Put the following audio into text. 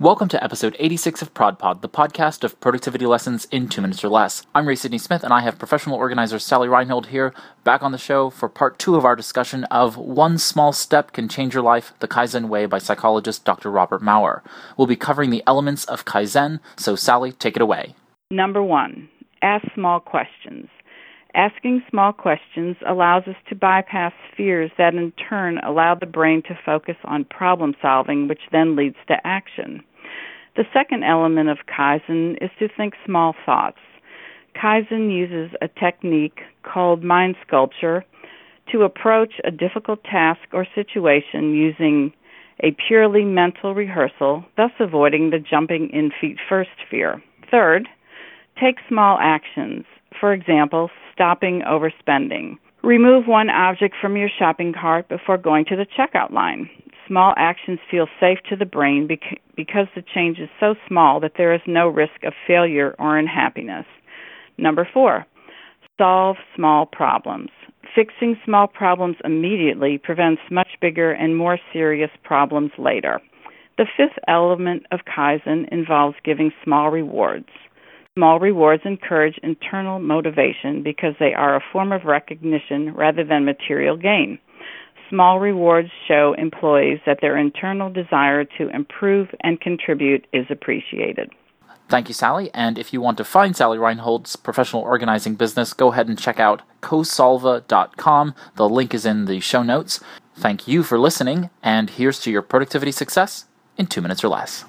Welcome to episode 86 of ProdPod, the podcast of productivity lessons in two minutes or less. I'm Ray Sidney Smith, and I have professional organizer Sally Reinholdt here back on the show for part two of our discussion of One Small Step Can Change Your Life, The Kaizen Way by psychologist Dr. Robert Maurer. We'll be covering the elements of Kaizen, so Sally, take it away. Number one, ask small questions. Asking small questions allows us to bypass fears that in turn allow the brain to focus on problem solving, which then leads to action. The second element of Kaizen is to think small thoughts. Kaizen uses a technique called mind sculpture to approach a difficult task or situation using a purely mental rehearsal, thus avoiding the jumping in feet first fear. Third, take small actions. For example, stopping overspending. Remove one object from your shopping cart before going to the checkout line. Small actions feel safe to the brain because the change is so small that there is no risk of failure or unhappiness. Number four, solve small problems. Fixing small problems immediately prevents much bigger and more serious problems later. The fifth element of Kaizen involves giving small rewards. Small rewards encourage internal motivation because they are a form of recognition rather than material gain. Small rewards show employees that their internal desire to improve and contribute is appreciated. Thank you, Sally. And if you want to find Sally Reinholdt's professional organizing business, go ahead and check out cosolva.com. The link is in the show notes. Thank you for listening, and here's to your productivity success in two minutes or less.